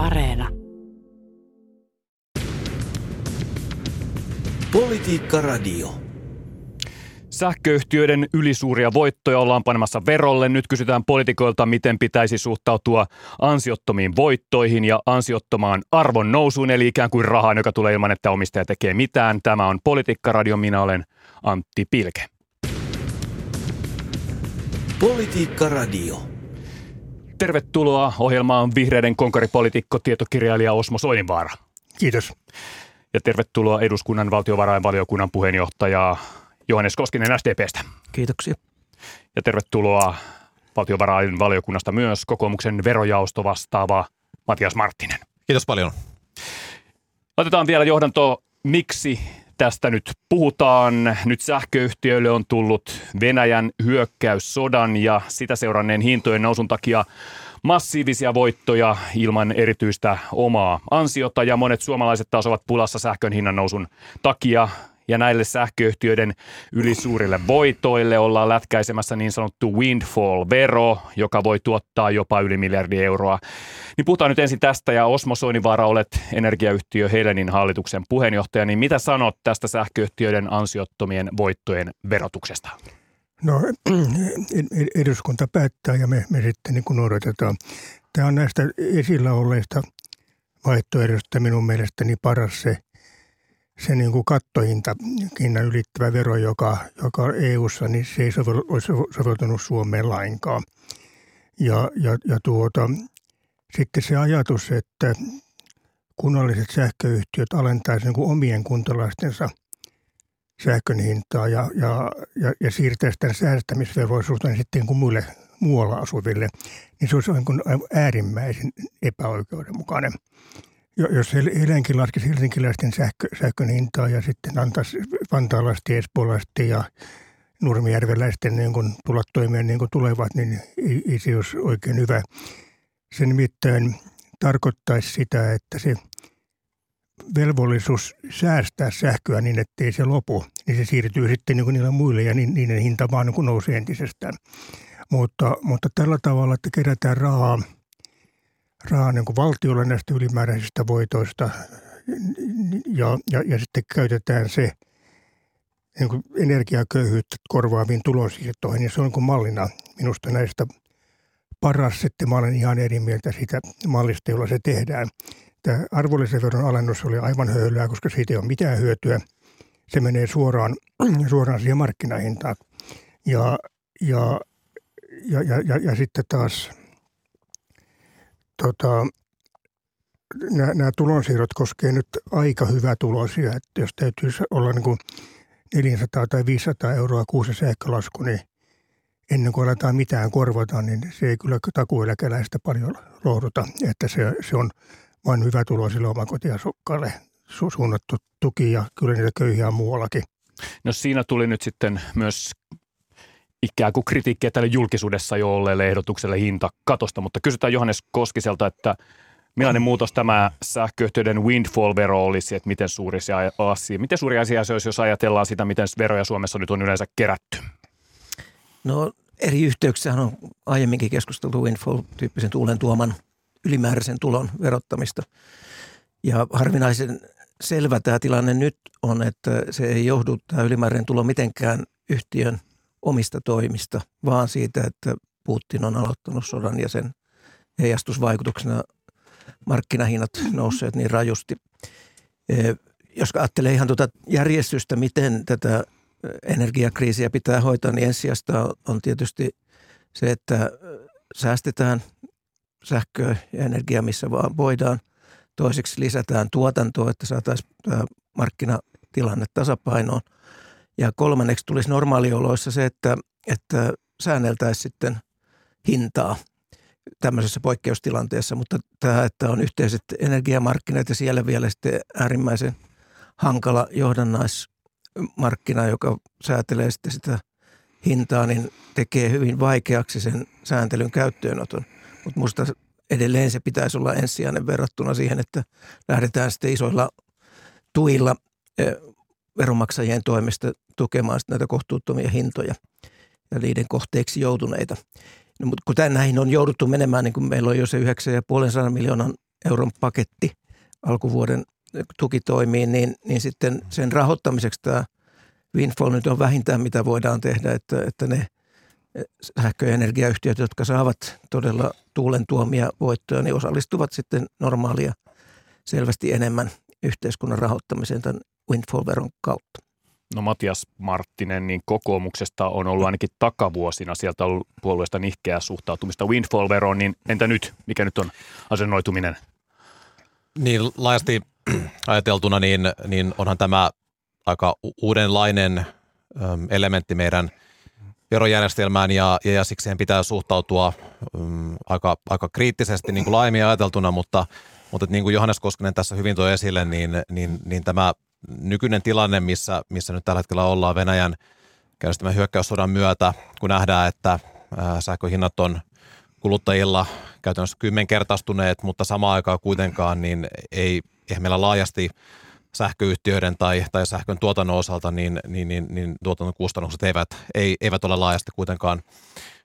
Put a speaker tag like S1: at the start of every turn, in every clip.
S1: Areena.
S2: Politiikka Radio.
S3: Sähköyhtiöiden ylisuuria voittoja ollaan panemassa verolle. Nyt kysytään poliitikoilta, miten pitäisi suhtautua ansiottomiin voittoihin ja ansiottomaan arvon nousuun, eli ikään kuin rahaan, joka tulee ilman, että omistaja tekee mitään. Tämä on Politiikka Radio, minä olen Antti Pilke.
S2: Politiikka Radio.
S3: Tervetuloa ohjelmaan vihreiden konkaripolitiikko, tietokirjailija Osmo Soininvaara.
S4: Kiitos.
S3: Ja tervetuloa eduskunnan valtiovarainvaliokunnan puheenjohtaja Johannes Koskinen SDPstä.
S5: Kiitoksia.
S3: Ja tervetuloa valtiovarainvaliokunnasta myös kokoomuksen verojaosto vastaava Matias Marttinen.
S6: Kiitos paljon.
S3: Otetaan vielä johdanto, miksi tästä nyt puhutaan. Nyt sähköyhtiöille on tullut Venäjän hyökkäyssodan ja sitä seuranneen hintojen nousun takia massiivisia voittoja ilman erityistä omaa ansiota ja monet suomalaiset taas ovat pulassa sähkön hinnan nousun takia ja näille sähköyhtiöiden ylisuurille voitoille ollaan lätkäisemässä niin sanottu windfall-vero, joka voi tuottaa jopa yli miljardi euroa. Niin puhutaan nyt ensin tästä ja Osmo Soinivaara, olet energiayhtiö Helenin hallituksen puheenjohtaja, niin mitä sanot tästä sähköyhtiöiden ansiottomien voittojen verotuksesta?
S4: No eduskunta päättää ja me, me sitten niin noudatetaan. Tämä on näistä esillä olleista vaihtoehdosta minun mielestäni paras se, se niin kuin kattohinta, hinnan ylittävä vero, joka, joka EU-ssa, niin se ei sovel, olisi soveltunut Suomeen lainkaan. Ja, ja, ja tuota, sitten se ajatus, että kunnalliset sähköyhtiöt alentaisivat niin omien kuntalaistensa sähkön hintaa ja, ja, ja, ja siirtäisi tämän säästämisvelvollisuuden sitten kuin muille muualla asuville, niin se olisi niin äärimmäisen epäoikeudenmukainen – jos Helenkin laskisi helsinkiläisten sähkö, sähkön hintaa ja sitten antaisi vantaalaisten, espoolaisten ja nurmijärveläisten niin kun tulla toimeen niin kuin tulevat, niin ei, ei se olisi oikein hyvä. Se nimittäin tarkoittaisi sitä, että se velvollisuus säästää sähköä niin, ettei se lopu, niin se siirtyy sitten niin kuin niillä muille ja niin, niiden hinta vaan niin kuin nousee entisestään. Mutta, mutta tällä tavalla, että kerätään rahaa – rahaa niin kuin valtiolle näistä ylimääräisistä voitoista ja, ja, ja sitten käytetään se niin kuin energiaköyhyyttä korvaaviin tulonsiirtoihin. Ja se on niin kuin mallina minusta näistä paras. Sitten mä olen ihan eri mieltä siitä mallista, jolla se tehdään. Tämä arvonlisäveron alennus oli aivan höylyä, koska siitä ei ole mitään hyötyä. Se menee suoraan, suoraan siihen markkinahintaan. Ja, ja, ja, ja, ja, ja sitten taas – tota, nämä tulonsiirrot koskee nyt aika hyvä tulosia, että jos täytyisi olla niin kuin 400 tai 500 euroa kuusi sähkölasku, niin ennen kuin aletaan mitään korvata, niin se ei kyllä takueläkeläistä paljon lohduta, että se, se on vain hyvä tulo sille omakotiasukkaalle su- suunnattu tuki ja kyllä niitä köyhiä on muuallakin.
S3: No siinä tuli nyt sitten myös ikään kuin kritiikkiä tälle julkisuudessa jo olleelle ehdotukselle hintakatosta, mutta kysytään Johannes Koskiselta, että millainen muutos tämä sähköyhtiöiden windfall-vero olisi, että miten suuri se asia, miten suuri asia se olisi, jos ajatellaan sitä, miten veroja Suomessa nyt on yleensä kerätty?
S5: No eri yhteyksissä on aiemminkin keskusteltu windfall-tyyppisen tuulen tuoman ylimääräisen tulon verottamista. Ja harvinaisen selvä tämä tilanne nyt on, että se ei johdu tämä ylimääräinen tulo mitenkään yhtiön omista toimista, vaan siitä, että Putin on aloittanut sodan ja sen heijastusvaikutuksena markkinahinnat nousseet niin rajusti. E, jos ajattelee ihan tuota järjestystä, miten tätä energiakriisiä pitää hoitaa, niin ensisijasta on tietysti se, että säästetään sähköä ja energiaa, missä vaan voidaan. Toiseksi lisätään tuotantoa, että saataisiin markkinatilanne tasapainoon – ja kolmanneksi tulisi normaalioloissa se, että, että säänneltäisiin sitten hintaa tämmöisessä poikkeustilanteessa, mutta tämä, että on yhteiset energiamarkkinat ja siellä vielä sitten äärimmäisen hankala johdannaismarkkina, joka säätelee sitten sitä hintaa, niin tekee hyvin vaikeaksi sen sääntelyn käyttöönoton. Mutta minusta edelleen se pitäisi olla ensisijainen verrattuna siihen, että lähdetään sitten isoilla tuilla eh, veronmaksajien toimesta tukemaan näitä kohtuuttomia hintoja ja niiden kohteeksi joutuneita. No, mutta kun näihin on jouduttu menemään, niin kuin meillä on jo se 9,5 miljoonan euron paketti alkuvuoden tukitoimiin, niin, niin sitten sen rahoittamiseksi tämä windfall nyt on vähintään mitä voidaan tehdä, että, että ne sähkö- ja energiayhtiöt, jotka saavat todella tuulen tuomia voittoja, niin osallistuvat sitten normaalia selvästi enemmän yhteiskunnan rahoittamiseen tämän windfall-veron kautta.
S3: No Matias Marttinen, niin kokoomuksesta on ollut ainakin takavuosina sieltä ollut puolueesta nihkeää suhtautumista windfall-veroon, niin entä nyt? Mikä nyt on asennoituminen?
S1: Niin laajasti ajateltuna, niin, niin onhan tämä aika uudenlainen elementti meidän verojärjestelmään ja, ja, siksi pitää suhtautua um, aika, aika kriittisesti niin kuin laajemmin ajateltuna, mutta, mutta niin kuin Johannes Koskinen tässä hyvin toi esille, niin, niin, niin tämä nykyinen tilanne, missä, missä nyt tällä hetkellä ollaan Venäjän käynnistämän hyökkäyssodan myötä, kun nähdään, että sähköhinnat on kuluttajilla käytännössä kymmenkertaistuneet, mutta samaan aikaan kuitenkaan niin ei, eihän meillä laajasti sähköyhtiöiden tai, tai sähkön tuotannon osalta, niin, niin, niin, niin tuotannon kustannukset eivät, ei, eivät ole laajasti kuitenkaan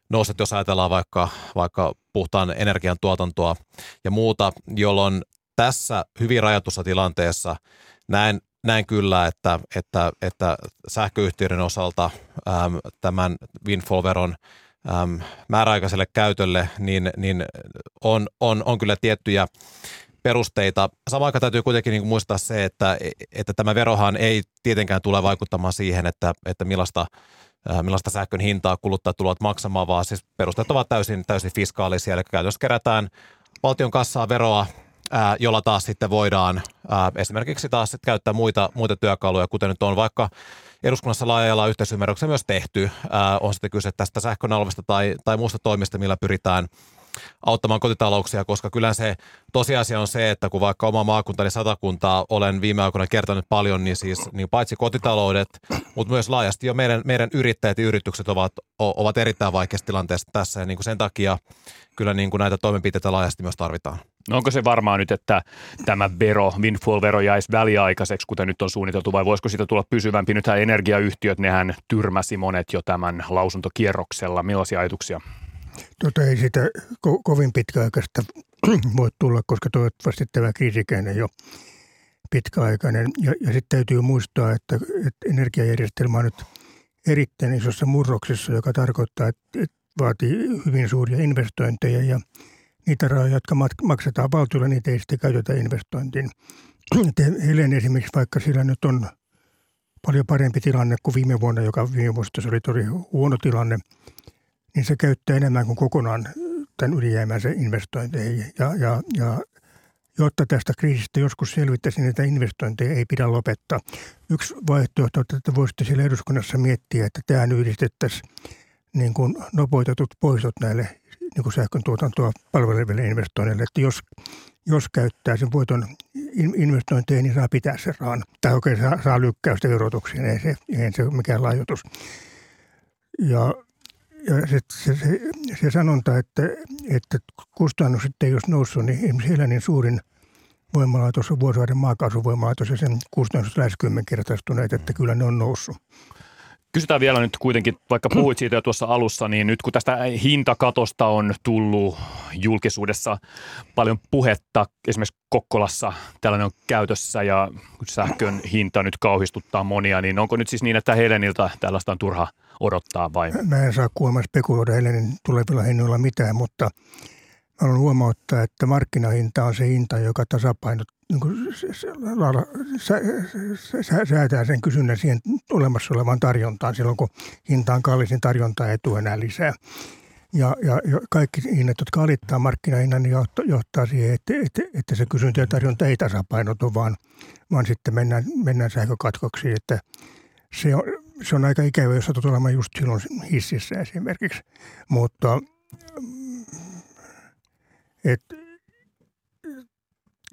S1: nousseet, jos ajatellaan vaikka, vaikka puhtaan energian tuotantoa ja muuta, jolloin tässä hyvin rajatussa tilanteessa näen näen kyllä, että, että, että sähköyhtiöiden osalta äm, tämän windfall-veron äm, määräaikaiselle käytölle niin, niin on, on, on kyllä tiettyjä perusteita. Samaan aikaan täytyy kuitenkin niin muistaa se, että, että tämä verohan ei tietenkään tule vaikuttamaan siihen, että, että millaista millaista sähkön hintaa kuluttajat tulevat maksamaan, vaan siis perusteet ovat täysin, täysin fiskaalisia. Eli käytössä kerätään valtion kassaa veroa jolla taas sitten voidaan esimerkiksi taas sitten käyttää muita, muita työkaluja, kuten nyt on vaikka eduskunnassa laajalla yhteisymmärryksessä myös tehty. On sitten kyse tästä sähkönalvesta tai, tai muusta toimista, millä pyritään auttamaan kotitalouksia, koska kyllä se tosiasia on se, että kun vaikka oma maakuntani satakuntaa olen viime aikoina kertonut paljon, niin siis niin paitsi kotitaloudet, mutta myös laajasti jo meidän, meidän yrittäjät ja yritykset ovat, ovat erittäin vaikeassa tilanteessa tässä ja niin kuin sen takia kyllä niin kuin näitä toimenpiteitä laajasti myös tarvitaan.
S3: No onko se varmaa nyt, että tämä vero, windfall-vero jäisi väliaikaiseksi, kuten nyt on suunniteltu, vai voisiko siitä tulla pysyvämpi? Nythän energiayhtiöt, nehän tyrmäsi monet jo tämän lausuntokierroksella. Millaisia ajatuksia?
S4: Tota ei sitä ko- kovin pitkäaikaista voi tulla, koska toivottavasti tämä kriisikään ei ole pitkäaikainen. Ja, ja sitten täytyy muistaa, että, että energiajärjestelmä on nyt erittäin isossa murroksessa, joka tarkoittaa, että, että vaatii hyvin suuria investointeja ja niitä rahoja, jotka maksetaan valtiolle, niitä ei sitten käytetä investointiin. Helen esimerkiksi, vaikka sillä nyt on paljon parempi tilanne kuin viime vuonna, joka viime vuonna oli tosi huono tilanne, niin se käyttää enemmän kuin kokonaan tämän ylijäämänsä investointeihin. Ja, ja, ja jotta tästä kriisistä joskus selvittäisiin, niin että investointeja ei pidä lopettaa. Yksi vaihtoehto, että voisitte siellä eduskunnassa miettiä, että tähän yhdistettäisiin niin kuin nopeutetut poistot näille niin sähkön tuotantoa palveleville investoinneille, että jos, jos käyttää sen voiton investointeihin, niin saa pitää sen raan. Tai oikein saa, saa lykkäystä verotuksiin, ei se, ei se mikään lahjoitus. Ja, ja se, se, se, se, sanonta, että, että kustannukset ei olisi noussut, niin esimerkiksi Helenin suurin voimalaitos Vuosaaren maakaasuvoimalaitos ja sen kustannukset lähes kymmenkertaistuneet, että kyllä ne on noussut.
S3: Kysytään vielä nyt kuitenkin, vaikka puhuit siitä jo tuossa alussa, niin nyt kun tästä hintakatosta on tullut julkisuudessa paljon puhetta, esimerkiksi Kokkolassa tällainen on käytössä ja sähkön hinta nyt kauhistuttaa monia, niin onko nyt siis niin, että Heleniltä tällaista on turha odottaa vai?
S4: Mä en saa kuulemma spekuloida Helenin tulevilla hinnoilla mitään, mutta haluan huomauttaa, että markkinahinta on se hinta, joka tasapainot, niin kuin, säätää sen kysynnän siihen olemassa olevaan tarjontaan. Silloin kun hinta on kallis, niin tarjontaa ei tule enää lisää. Ja, ja, kaikki hinnat, jotka alittaa markkinahinnan, niin johtaa siihen, että, että, että se kysyntä ja tarjonta ei tasapainotu, vaan, vaan sitten mennään, mennään sähkökatkoksiin. Että se, on, se on aika ikävä, jos satut olemaan just silloin hississä esimerkiksi. Mutta et,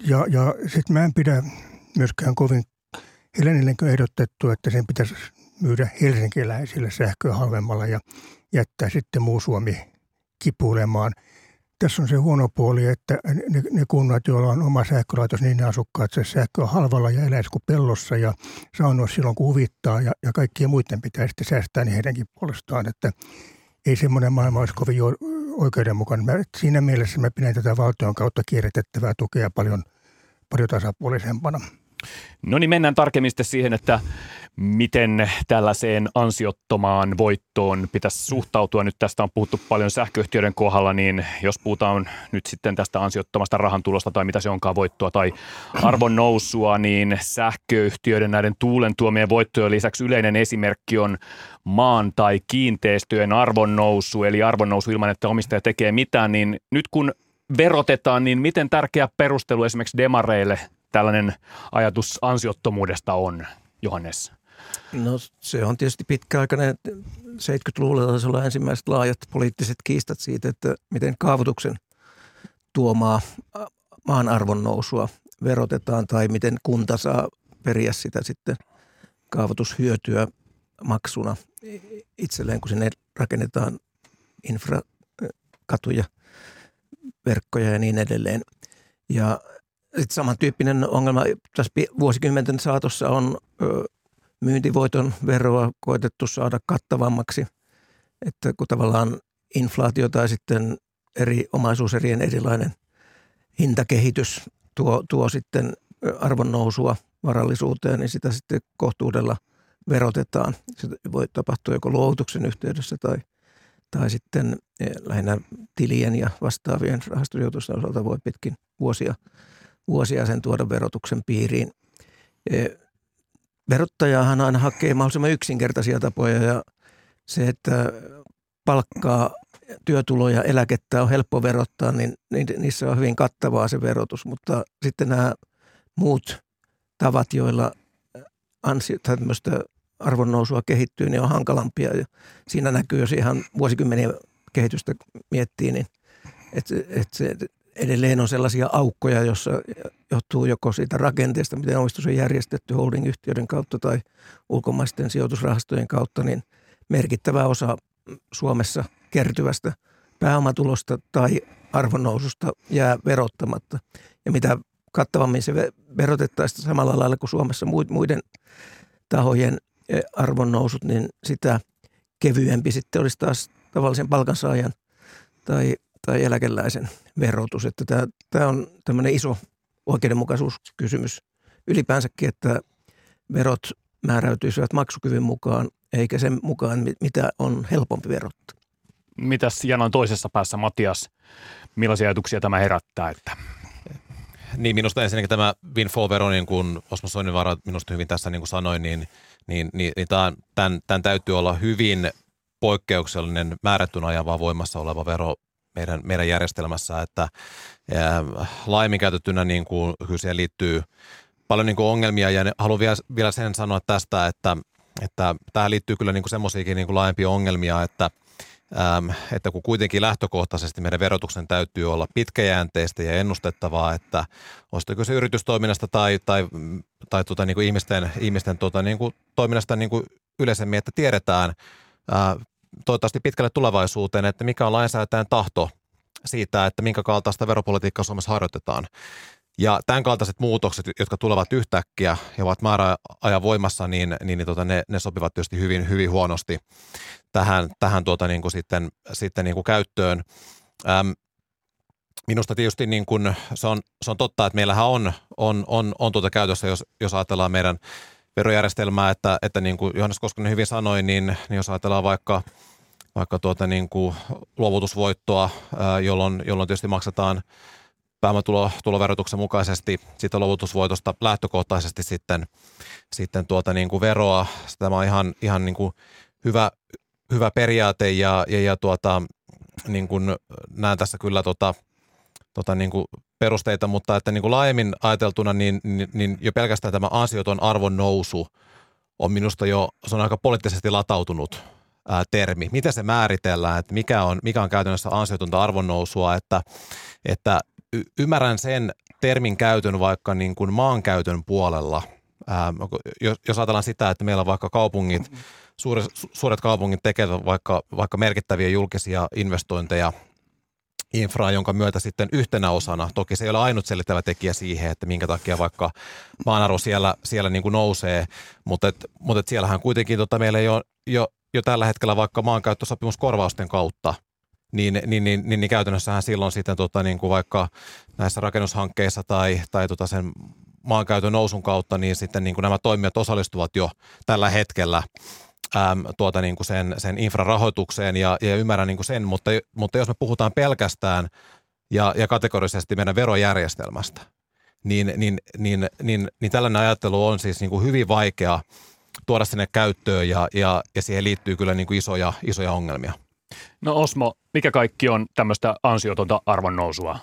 S4: ja ja sitten mä en pidä myöskään kovin Helenille ehdotettu, että sen pitäisi myydä helsinkiläisille sähköä halvemmalla ja jättää sitten muu Suomi kipuilemaan. Tässä on se huono puoli, että ne, ne kunnat, joilla on oma sähkölaitos, niin ne asukkaat se sähkö on halvalla ja eläisi kuin pellossa ja saunoa silloin kun huvittaa ja, ja kaikkien muiden pitää sitten säästää niin heidänkin puolestaan, että ei semmoinen maailma olisi kovin oikeudenmukainen. Mä, siinä mielessä mä pidän tätä valtion kautta kierrätettävää tukea paljon, paljon tasapuolisempana.
S3: No niin, mennään tarkemmin siihen, että miten tällaiseen ansiottomaan voittoon pitäisi suhtautua. Nyt tästä on puhuttu paljon sähköyhtiöiden kohdalla, niin jos puhutaan nyt sitten tästä ansiottomasta rahantulosta tai mitä se onkaan voittoa tai arvon nousua, niin sähköyhtiöiden näiden tuulen tuomien voittojen lisäksi yleinen esimerkki on maan tai kiinteistöjen arvon nousu, eli arvon nousu ilman, että omistaja tekee mitään, niin nyt kun verotetaan, niin miten tärkeä perustelu esimerkiksi demareille tällainen ajatus ansiottomuudesta on, Johannes?
S5: No se on tietysti pitkäaikainen. 70-luvulla taisi olla ensimmäiset laajat poliittiset kiistat siitä, että miten kaavoituksen tuomaa maan arvon nousua verotetaan tai miten kunta saa periä sitä sitten kaavoitushyötyä maksuna itselleen, kun sinne rakennetaan infrakatuja, verkkoja ja niin edelleen. Ja sitten samantyyppinen ongelma tässä vuosikymmenten saatossa on myyntivoiton veroa koetettu saada kattavammaksi, että kun tavallaan inflaatio tai sitten eri omaisuuserien erilainen hintakehitys tuo, tuo sitten arvon nousua varallisuuteen, niin sitä sitten kohtuudella verotetaan. Se voi tapahtua joko luovutuksen yhteydessä tai, tai sitten e, lähinnä tilien ja vastaavien rahastosijoitusten osalta voi pitkin vuosia, vuosia sen tuoda verotuksen piiriin. Verottajahan aina hakee mahdollisimman yksinkertaisia tapoja ja se, että palkkaa, työtuloja, eläkettä on helppo verottaa, niin, niissä on hyvin kattavaa se verotus, mutta sitten nämä muut tavat, joilla ansio, tämmöistä arvonnousua kehittyy, niin on hankalampia. Ja siinä näkyy, jos ihan vuosikymmeniä kehitystä miettii, niin että, että se edelleen on sellaisia aukkoja, jossa johtuu joko siitä rakenteesta, miten omistus on järjestetty holding-yhtiöiden kautta tai ulkomaisten sijoitusrahastojen kautta, niin merkittävä osa Suomessa kertyvästä pääomatulosta tai arvonnoususta jää verottamatta. Ja mitä kattavammin se verotettaisiin samalla lailla kuin Suomessa muiden tahojen e, arvonnousut, niin sitä kevyempi sitten olisi taas tavallisen palkansaajan tai tai eläkeläisen verotus. Että tämä, tämä on tämmöinen iso oikeudenmukaisuuskysymys ylipäänsäkin, että verot määräytyisivät maksukyvyn mukaan, eikä sen mukaan, mitä on helpompi verottaa.
S3: Mitäs Janan toisessa päässä, Matias, millaisia ajatuksia tämä herättää? Että?
S1: Niin, minusta ensinnäkin tämä windfall-vero, niin kuin Osmo Soininvaara minusta hyvin tässä niin kuin sanoin, niin, niin, niin, niin tämän, tämän, tämän täytyy olla hyvin poikkeuksellinen määrättyn ajan vaan voimassa oleva vero, meidän, meidän järjestelmässä, että laajemmin käytettynä niin kuin, kyllä siihen liittyy paljon niin kuin ongelmia. Ja haluan vielä, vielä sen sanoa tästä, että, että tähän liittyy kyllä niin semmoisiakin niin laajempia ongelmia, että äm, että kun kuitenkin lähtökohtaisesti meidän verotuksen täytyy olla pitkäjänteistä ja ennustettavaa, että on se yritystoiminnasta tai, tai, tai tuota, niin kuin ihmisten, ihmisten tuota, niin kuin toiminnasta niin kuin yleisemmin, että tiedetään ää, toivottavasti pitkälle tulevaisuuteen, että mikä on lainsäätäjän tahto siitä, että minkä kaltaista veropolitiikkaa Suomessa harjoitetaan. Ja tämän kaltaiset muutokset, jotka tulevat yhtäkkiä ja ovat määräajan voimassa, niin, niin, niin tota, ne, ne, sopivat tietysti hyvin, hyvin huonosti tähän, tähän tuota, niin kuin sitten, sitten niin kuin käyttöön. Äm, minusta tietysti niin kuin, se, on, se on totta, että meillähän on, on, on, on tuota käytössä, jos, jos ajatellaan meidän – verojärjestelmää, että, että niin kuin Johannes Koskinen hyvin sanoi, niin, niin jos ajatellaan vaikka, vaikka tuota niin kuin luovutusvoittoa, jolloin, jolloin tietysti maksetaan pääomatuloverotuksen mukaisesti siitä luovutusvoitosta lähtökohtaisesti sitten, sitten tuota niin kuin veroa. Tämä on ihan, ihan niin kuin hyvä, hyvä periaate ja, ja, ja tuota, niin kuin näen tässä kyllä tota, tota niin kuin perusteita, mutta että niin kuin laajemmin ajateltuna, niin, niin, niin jo pelkästään tämä ansioton arvon nousu on minusta jo, se on aika poliittisesti latautunut ää, termi. Miten se määritellään, että mikä on, mikä on käytännössä ansiotonta arvonnousua, että, että y- ymmärrän sen termin käytön vaikka niin kuin maankäytön puolella. Ää, jos, jos ajatellaan sitä, että meillä on vaikka kaupungit, suuret, suuret kaupungit tekevät vaikka, vaikka merkittäviä julkisia investointeja infraa, jonka myötä sitten yhtenä osana, toki se ei ole ainut selittävä tekijä siihen, että minkä takia vaikka maanarvo siellä, siellä niin kuin nousee, mutta, et, mutta et siellähän kuitenkin tota, meillä ei ole jo, jo tällä hetkellä vaikka maankäyttösopimuskorvausten kautta niin, niin, niin, niin, niin käytännössähän silloin sitten tota, niin kuin vaikka näissä rakennushankkeissa tai, tai tota sen maankäytön nousun kautta, niin sitten niin kuin nämä toimijat osallistuvat jo tällä hetkellä äm, tuota niin kuin sen, sen infrarahoitukseen ja, ja ymmärrän niin kuin sen, mutta, mutta jos me puhutaan pelkästään ja, ja kategorisesti meidän verojärjestelmästä, niin, niin, niin, niin, niin tällainen ajattelu on siis niin kuin hyvin vaikea tuoda sinne käyttöön ja, ja, ja siihen liittyy kyllä niin kuin isoja, isoja ongelmia.
S3: No Osmo, mikä kaikki on tämmöistä ansiotonta arvonnousua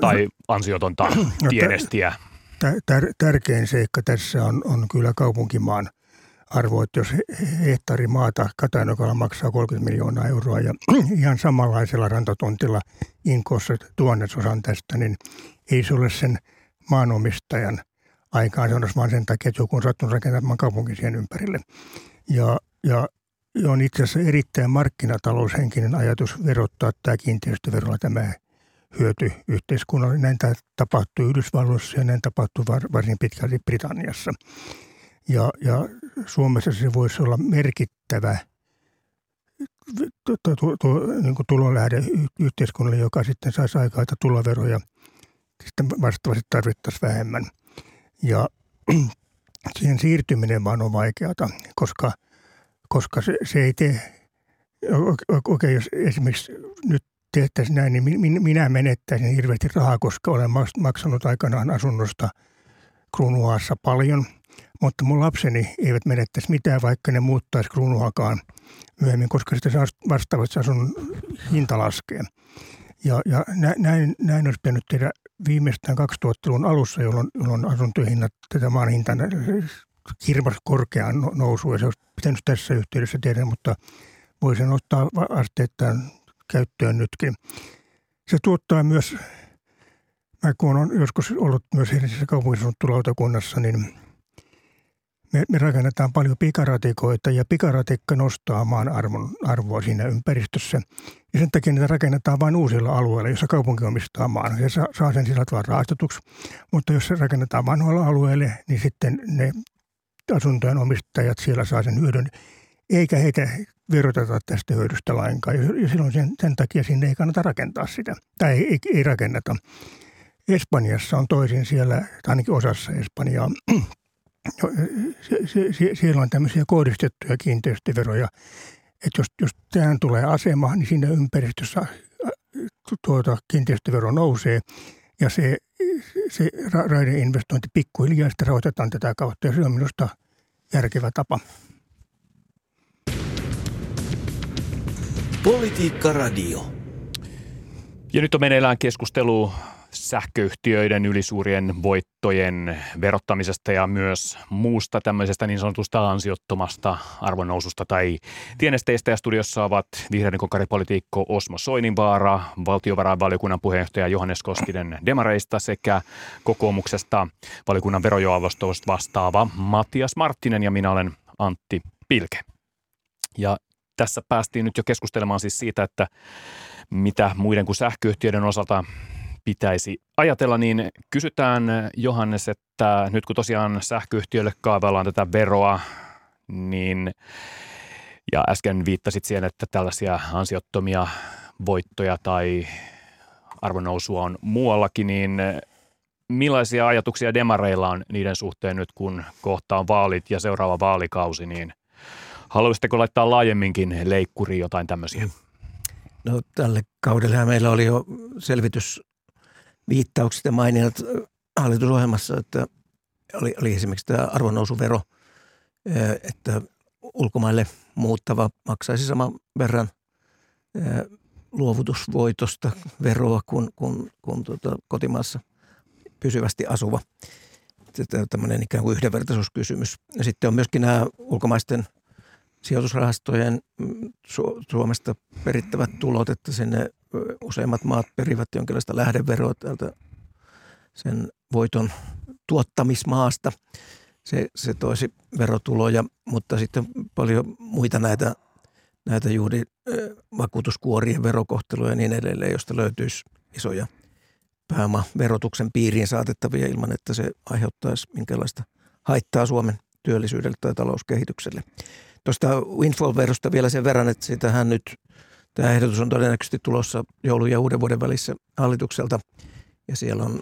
S3: tai ansiotonta tienestiä?
S4: Tär, tärkein seikka tässä on, on kyllä kaupunkimaan arvo, että jos hehtaari maata Katajanokolla maksaa 30 miljoonaa euroa ja ihan samanlaisella rantatontilla Inkoossa tuonnesosan tästä, niin ei se ole sen maanomistajan aikaan, se on vaan sen takia, että joku on sattunut rakentamaan kaupunki siihen ympärille. Ja, ja on itse asiassa erittäin markkinataloushenkinen ajatus verottaa tämä kiinteistöverolla tämä hyöty yhteiskunnalle. Näin tämä tapahtuu Yhdysvalloissa ja näin tapahtuu varsin pitkälti Britanniassa. Ja, ja Suomessa se voisi olla merkittävä niin tulolähde yhteiskunnalle, joka sitten saisi aikaa, että tuloveroja sitten vastaavasti tarvittaisiin vähemmän. Ja siihen siirtyminen vaan on vaikeata, koska, koska se, se ei tee, okei, okay, jos esimerkiksi nyt tehtäisiin näin, niin minä menettäisin hirveästi rahaa, koska olen maksanut aikanaan asunnosta Kruunuhaassa paljon, mutta mun lapseni eivät menettäisi mitään, vaikka ne muuttaisi Kruunuhakaan myöhemmin, koska sitten vastaavasti asunnon hinta laskee. Ja, ja näin, näin olisi pitänyt tehdä viimeistään 2000-luvun alussa, jolloin, jolloin asuntojen hinnat, tätä maan hinta kirmas korkeaan no, nousu, ja se olisi pitänyt tässä yhteydessä tehdä, mutta voisin ottaa asteittain käyttöön nytkin. Se tuottaa myös, mä kun olen joskus ollut myös Helsingissä kaupunkisuunnittelulautakunnassa, niin me, me rakennetaan paljon pikaratikoita ja pikaratikka nostaa maan arvon, arvoa siinä ympäristössä. Ja sen takia niitä rakennetaan vain uusilla alueilla, jossa kaupunki omistaa maan. Ja saa, saa sen sillä tavalla raastetuksi. Mutta jos se rakennetaan vanhoilla alueille, niin sitten ne asuntojen omistajat siellä saa sen hyödyn. Eikä heitä veroteta tästä hyödystä lainkaan. Ja silloin sen, sen takia sinne ei kannata rakentaa sitä. Tai ei, ei, ei rakenneta. Espanjassa on toisin siellä, tai ainakin osassa Espanjaa, No, se, se, se, siellä on tämmöisiä kohdistettuja kiinteistöveroja, että jos, jos tähän tulee asema, niin siinä ympäristössä tuota, kiinteistövero nousee ja se, se raideinvestointi pikkuhiljaa sitten rahoitetaan tätä kautta ja se on minusta järkevä tapa.
S2: Politiikka Radio.
S3: Ja nyt on meneillään keskustelu sähköyhtiöiden ylisuurien voittojen verottamisesta ja myös muusta tämmöisestä niin sanotusta ansiottomasta arvonnoususta tai tienesteistä. Ja studiossa ovat vihreiden kokaripolitiikko Osmo Soininvaara, valtiovarainvaliokunnan puheenjohtaja Johannes Koskinen Demareista sekä kokoomuksesta valiokunnan verojoavostosta vastaava Matias Marttinen ja minä olen Antti Pilke. Ja tässä päästiin nyt jo keskustelemaan siis siitä, että mitä muiden kuin sähköyhtiöiden osalta pitäisi ajatella, niin kysytään Johannes, että nyt kun tosiaan sähköyhtiöille kaavellaan tätä veroa, niin ja äsken viittasit siihen, että tällaisia ansiottomia voittoja tai arvonnousua on muuallakin, niin millaisia ajatuksia demareilla on niiden suhteen nyt, kun kohta on vaalit ja seuraava vaalikausi, niin haluaisitteko laittaa laajemminkin leikkuriin jotain tämmöisiä?
S5: No tälle kaudelle meillä oli jo selvitys viittaukset ja maininnat hallitusohjelmassa, että oli, oli esimerkiksi tämä arvonnousuvero, että ulkomaille muuttava maksaisi saman verran luovutusvoitosta veroa kuin, kuin, kuin tuota, kotimaassa pysyvästi asuva. Tämmöinen ikään kuin yhdenvertaisuuskysymys. Ja sitten on myöskin nämä ulkomaisten sijoitusrahastojen mm, Suomesta perittävät tulot, että sinne useimmat maat perivät jonkinlaista lähdeveroa täältä sen voiton tuottamismaasta. Se, se toisi verotuloja, mutta sitten paljon muita näitä, näitä juuri vakuutuskuorien verokohteluja ja niin edelleen, josta löytyisi isoja pääomaverotuksen piiriin saatettavia ilman, että se aiheuttaisi minkälaista haittaa Suomen työllisyydelle tai talouskehitykselle. Tuosta windfall-verosta vielä sen verran, että sitähän nyt Tämä ehdotus on todennäköisesti tulossa joulun ja uuden vuoden välissä hallitukselta ja siellä on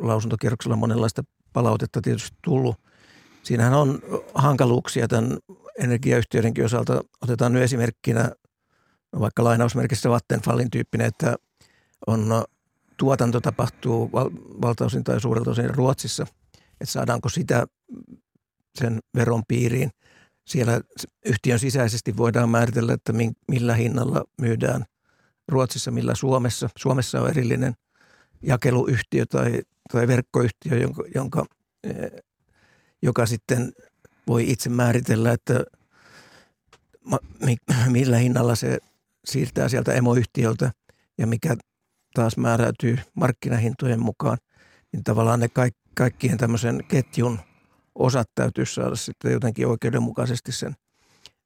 S5: lausuntokierroksella monenlaista palautetta tietysti tullut. Siinähän on hankaluuksia tämän energiayhtiöidenkin osalta. Otetaan nyt esimerkkinä vaikka lainausmerkissä Vattenfallin tyyppinen, että on tuotanto tapahtuu val- valtaosin tai suurelta osin Ruotsissa, että saadaanko sitä sen veron piiriin. Siellä yhtiön sisäisesti voidaan määritellä, että millä hinnalla myydään Ruotsissa, millä Suomessa. Suomessa on erillinen jakeluyhtiö tai, tai verkkoyhtiö, jonka, jonka, eh, joka sitten voi itse määritellä, että millä hinnalla se siirtää sieltä emoyhtiöltä ja mikä taas määräytyy markkinahintojen mukaan, niin tavallaan ne kaik, kaikkien tämmöisen ketjun osat täytyy saada sitten jotenkin oikeudenmukaisesti sen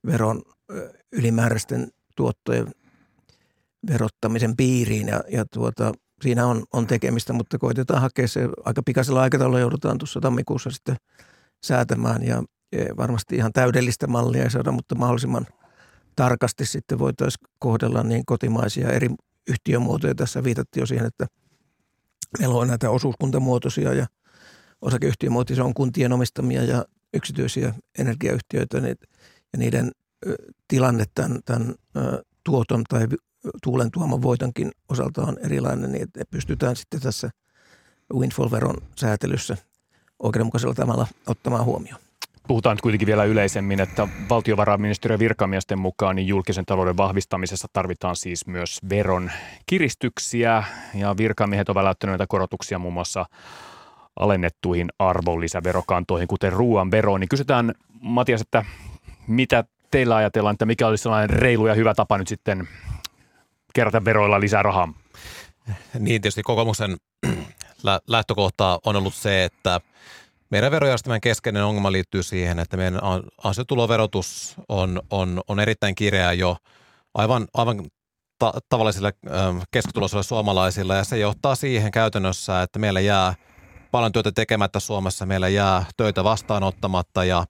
S5: veron ylimääräisten tuottojen verottamisen piiriin ja, ja tuota, siinä on, on tekemistä, mutta koitetaan hakea se aika pikaisella aikataululla joudutaan tuossa tammikuussa sitten säätämään ja, ja varmasti ihan täydellistä mallia ei saada, mutta mahdollisimman tarkasti sitten voitaisiin kohdella niin kotimaisia eri yhtiömuotoja. Tässä viitattiin jo siihen, että meillä on näitä osuuskuntamuotoisia ja osakeyhtiömuotoisia on kuntien omistamia ja yksityisiä energiayhtiöitä niin, ja niiden tilanne tämän, tämän tuoton tai tuulen tuoman voitonkin osalta on erilainen, niin että pystytään sitten tässä windfall-veron säätelyssä oikeudenmukaisella tavalla ottamaan huomioon.
S3: Puhutaan nyt kuitenkin vielä yleisemmin, että valtiovarainministeriön virkamiesten mukaan niin julkisen talouden vahvistamisessa tarvitaan siis myös veron kiristyksiä ja virkamiehet ovat väläyttäneet näitä korotuksia muun muassa alennettuihin arvonlisäverokantoihin, kuten ruoan veroon. Niin kysytään Matias, että mitä teillä ajatellaan, että mikä olisi sellainen reilu ja hyvä tapa nyt sitten kerätä veroilla lisää rahaa?
S1: Niin, tietysti kokoomuksen lähtökohta on ollut se, että meidän verojärjestelmän keskeinen ongelma liittyy siihen, että meidän ansiotuloverotus on, on, on erittäin kireä jo aivan, aivan ta- tavallisille keskituloisille suomalaisille ja se johtaa siihen käytännössä, että meillä jää – paljon työtä tekemättä Suomessa, meillä jää töitä vastaanottamatta ja,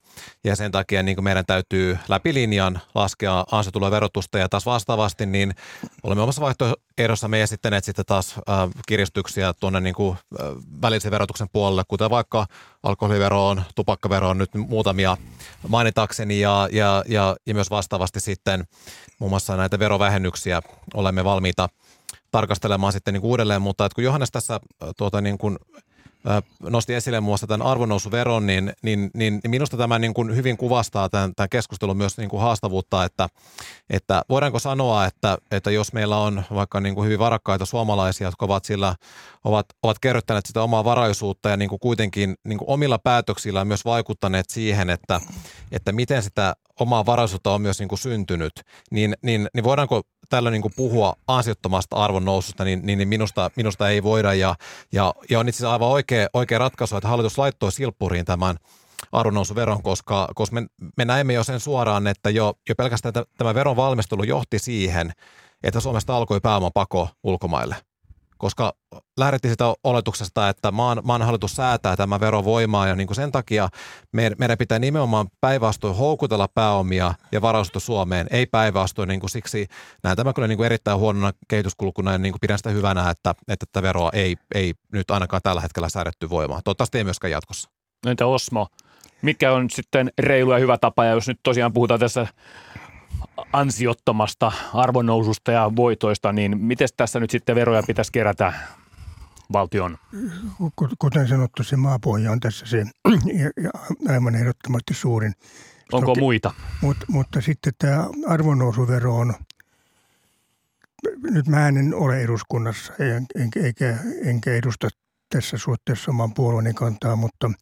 S1: ja sen takia niin meidän täytyy läpi linjan laskea ansiotuloverotusta ja taas vastaavasti niin olemme omassa vaihtoehdossa me esittäneet sitten taas äh, kiristyksiä tuonne niin kuin, äh, välisen verotuksen puolelle, kuten vaikka alkoholiveroon, tupakkaveroon nyt muutamia mainitakseni. Ja, ja, ja, ja myös vastaavasti sitten muun muassa näitä verovähennyksiä olemme valmiita tarkastelemaan sitten niin kuin uudelleen, mutta että kun Johannes tässä tuota, niin kuin nosti esille muassa tämän arvonnousuveron, niin, niin, niin minusta tämä niin kuin hyvin kuvastaa tämän, tämän keskustelun myös niin kuin haastavuutta, että, että voidaanko sanoa, että, että jos meillä on vaikka niin kuin hyvin varakkaita suomalaisia, jotka ovat, sillä, ovat, ovat kerryttäneet sitä omaa varaisuutta ja niin kuin kuitenkin niin kuin omilla päätöksillä myös vaikuttaneet siihen, että, että miten sitä omaa varaisuutta on myös niin kuin syntynyt, niin, niin, niin voidaanko tällä niin puhua ansiottomasta arvon noususta, niin, niin, niin minusta, minusta ei voida. Ja, ja, ja on itse asiassa aivan oikea, oikea ratkaisu, että hallitus laittoi silppuriin tämän arvonnousuveron, koska, koska me, me näemme jo sen suoraan, että jo, jo pelkästään tämä veron valmistelu johti siihen, että Suomesta alkoi pääomapako ulkomaille koska lähdettiin sitä oletuksesta, että maan, maan hallitus säätää tämä vero voimaa ja niin kuin sen takia meidän pitää nimenomaan päinvastoin houkutella pääomia ja varausta Suomeen, ei päinvastoin, niin kuin siksi näen tämä kyllä niin kuin erittäin huonona kehityskulkuna ja niin kuin pidän sitä hyvänä, että, että tätä veroa ei, ei nyt ainakaan tällä hetkellä säädetty voimaan. Toivottavasti ei myöskään jatkossa.
S3: Entä Osmo, mikä on sitten reilu ja hyvä tapa, ja jos nyt tosiaan puhutaan tässä ansiottomasta arvonnoususta ja voitoista, niin miten tässä nyt sitten veroja pitäisi kerätä valtion?
S4: Kuten sanottu, se maapohja on tässä se aivan ehdottomasti suurin.
S3: Onko Toki, muita?
S4: Mutta, mutta sitten tämä arvonnousuvero on, nyt mä en ole eduskunnassa enkä, enkä edusta tässä suhteessa oman puolueeni kantaa, mutta –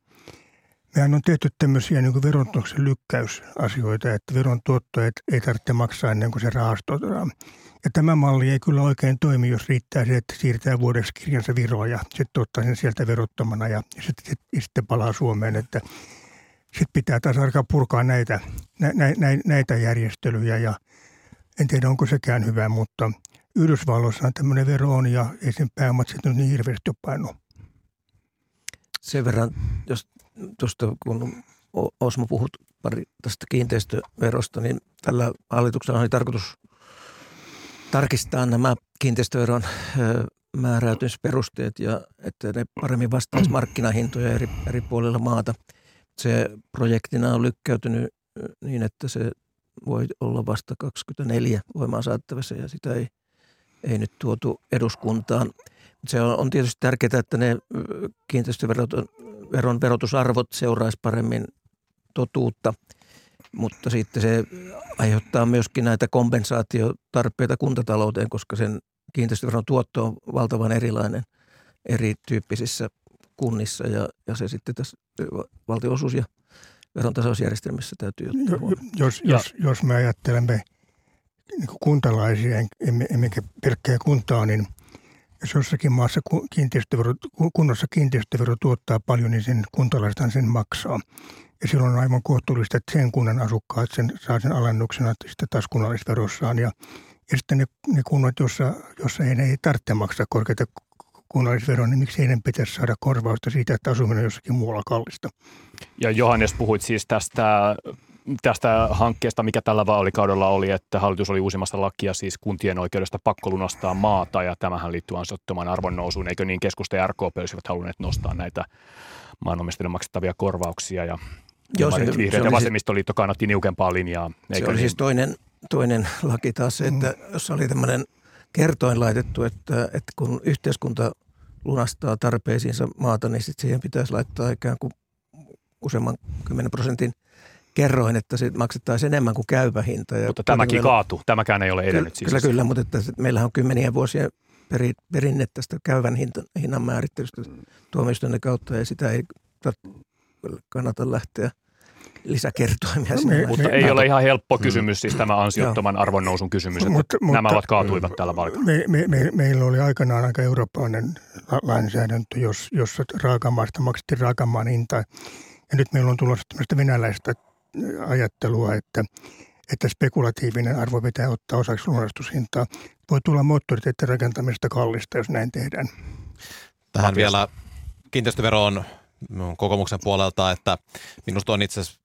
S4: Mehän on tehty tämmöisiä niin verontuksen lykkäysasioita, että veron tuotto ei, ei tarvitse maksaa ennen kuin se rahastoidaan. Ja tämä malli ei kyllä oikein toimi, jos riittää se, että siirtää vuodeksi kirjansa Viroon ja sitten ottaa sen sieltä verottomana ja sitten, sit, sitten palaa Suomeen. Että sitten pitää taas alkaa purkaa näitä, nä, nä, näitä järjestelyjä ja en tiedä onko sekään hyvä, mutta Yhdysvalloissa tämmöinen vero on ja ei sen pääomat sitten niin hirveästi ole painu.
S5: Sen verran, jos tuosta kun Osmo puhut pari tästä kiinteistöverosta, niin tällä hallituksella oli tarkoitus tarkistaa nämä kiinteistöveron määräytymisperusteet ja että ne paremmin vastaisi markkinahintoja eri, eri puolilla maata. Se projektina on lykkäytynyt niin, että se voi olla vasta 24 voimaan saattavassa ja sitä ei, ei nyt tuotu eduskuntaan. Se on, on tietysti tärkeää, että ne kiinteistöveron verotusarvot seuraisi paremmin totuutta, mutta sitten se aiheuttaa myöskin näitä kompensaatiotarpeita kuntatalouteen, koska sen kiinteistöveron tuotto on valtavan erilainen erityyppisissä kunnissa ja, ja se sitten tässä valtionosuus- ja verontasausjärjestelmissä täytyy ottaa
S4: Jos, jos, jos me ajattelemme niin kuntalaisia, emmekä pelkkää kuntaa, niin jos jossakin maassa kiinteistövero, kunnassa kiinteistövero tuottaa paljon, niin sen kuntalaisethan sen maksaa. Ja silloin on aivan kohtuullista, että sen kunnan asukkaat sen, saa sen alennuksena sitten taas kunnallisverossaan. Ja, ja sitten ne, ne kunnat, jossa, jossa ei, ei tarvitse maksaa korkeita kunnallisveroa, niin miksi heidän pitäisi saada korvausta siitä, että asuminen on jossakin muualla kallista.
S3: Ja Johannes, puhuit siis tästä, tästä hankkeesta, mikä tällä vaalikaudella oli, että hallitus oli uusimassa lakia siis kuntien oikeudesta pakkolunastaa maata, ja tämähän liittyy ansiottomaan arvonnousuun. Eikö niin keskusta ja RKP olisivat halunneet nostaa näitä maanomistajille maksettavia korvauksia, ja Joo, se, vihreät se ja vasemmistoliitto siis, kannatti niukempaa linjaa.
S5: Eikö se oli niin? siis toinen, toinen laki taas se, että mm. jos oli tämmöinen kertoin laitettu, että, että kun yhteiskunta lunastaa tarpeisiinsa maata, niin sitten siihen pitäisi laittaa ikään kuin useamman 10 prosentin kerroin, että se maksettaisiin enemmän kuin käyvä hinta.
S3: Ja mutta tämäkin kaatu, tämäkään ei ole edennyt
S5: kyllä, siis. Kyllä, kyllä, mutta että meillähän on kymmeniä vuosia peri, perinne tästä käyvän hinta, hinnan määrittelystä tuomioistuimen kautta ja sitä ei kannata lähteä – lisäkertoimia. No, me,
S3: mutta me, ei me, ole ihan helppo kysymys, siis tämä ansiottoman arvonnousun kysymys, että mutta, nämä ovat kaatuivat tällä vaalikaudella.
S4: Me, me, me, meillä oli aikanaan aika eurooppalainen lainsäädäntö, jos, jossa raakamaasta maksettiin raakamaan hinta. Ja nyt meillä on tulossa tämmöistä venäläistä ajattelua, että, että spekulatiivinen arvo pitää ottaa osaksi lunastushintaa. Voi tulla moottoriteiden rakentamista kallista, jos näin tehdään.
S1: Tähän vielä kiinteistövero on kokoomuksen puolelta, että minusta on itse asiassa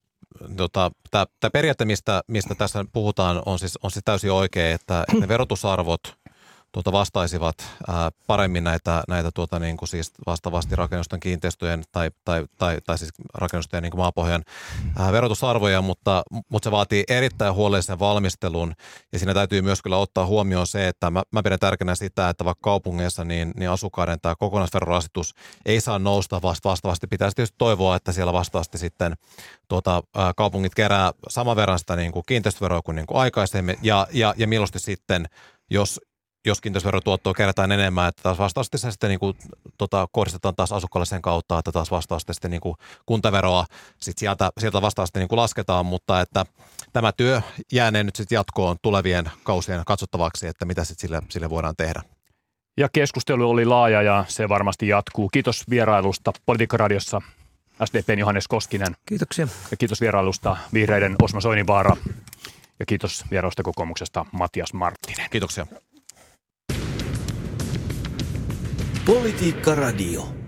S1: tota, tämä periaate, mistä, mistä tässä puhutaan, on siis, on siis täysin oikein, että ne verotusarvot tuota vastaisivat ää, paremmin näitä, näitä tuota, niin kuin siis vastaavasti rakennusten kiinteistöjen tai, tai, tai, tai siis rakennusten niin maapohjan ää, verotusarvoja, mutta, mutta se vaatii erittäin huolellisen valmistelun ja siinä täytyy myös kyllä ottaa huomioon se, että mä, mä pidän tärkeänä sitä, että vaikka kaupungeissa niin, niin asukkaiden tämä kokonaisverorasitus ei saa nousta vasta vastaavasti. Pitäisi tietysti toivoa, että siellä vastaavasti sitten tuota, ää, kaupungit kerää saman verran sitä niin kuin kiinteistöveroa kuin, niin kuin aikaisemmin ja, ja, ja milloin sitten jos, jos kiinteistöverotuottoa kerätään enemmän, että taas vastaavasti se sitten niin kuin, tota, kohdistetaan taas asukkaille sen kautta, että taas vastaavasti sitten niin kuin kuntaveroa sit sieltä, sieltä vastaavasti niin kuin lasketaan, mutta että tämä työ jäänee nyt sitten jatkoon tulevien kausien katsottavaksi, että mitä sitten sille, sille voidaan tehdä.
S3: Ja keskustelu oli laaja ja se varmasti jatkuu. Kiitos vierailusta Politiikkaradiossa SDPn Johannes Koskinen.
S5: Kiitoksia.
S3: Ja kiitos vierailusta vihreiden Osmo Soininvaara. Ja kiitos vierailusta kokoomuksesta Matias Marttinen.
S1: Kiitoksia.
S2: Politiikka Radio.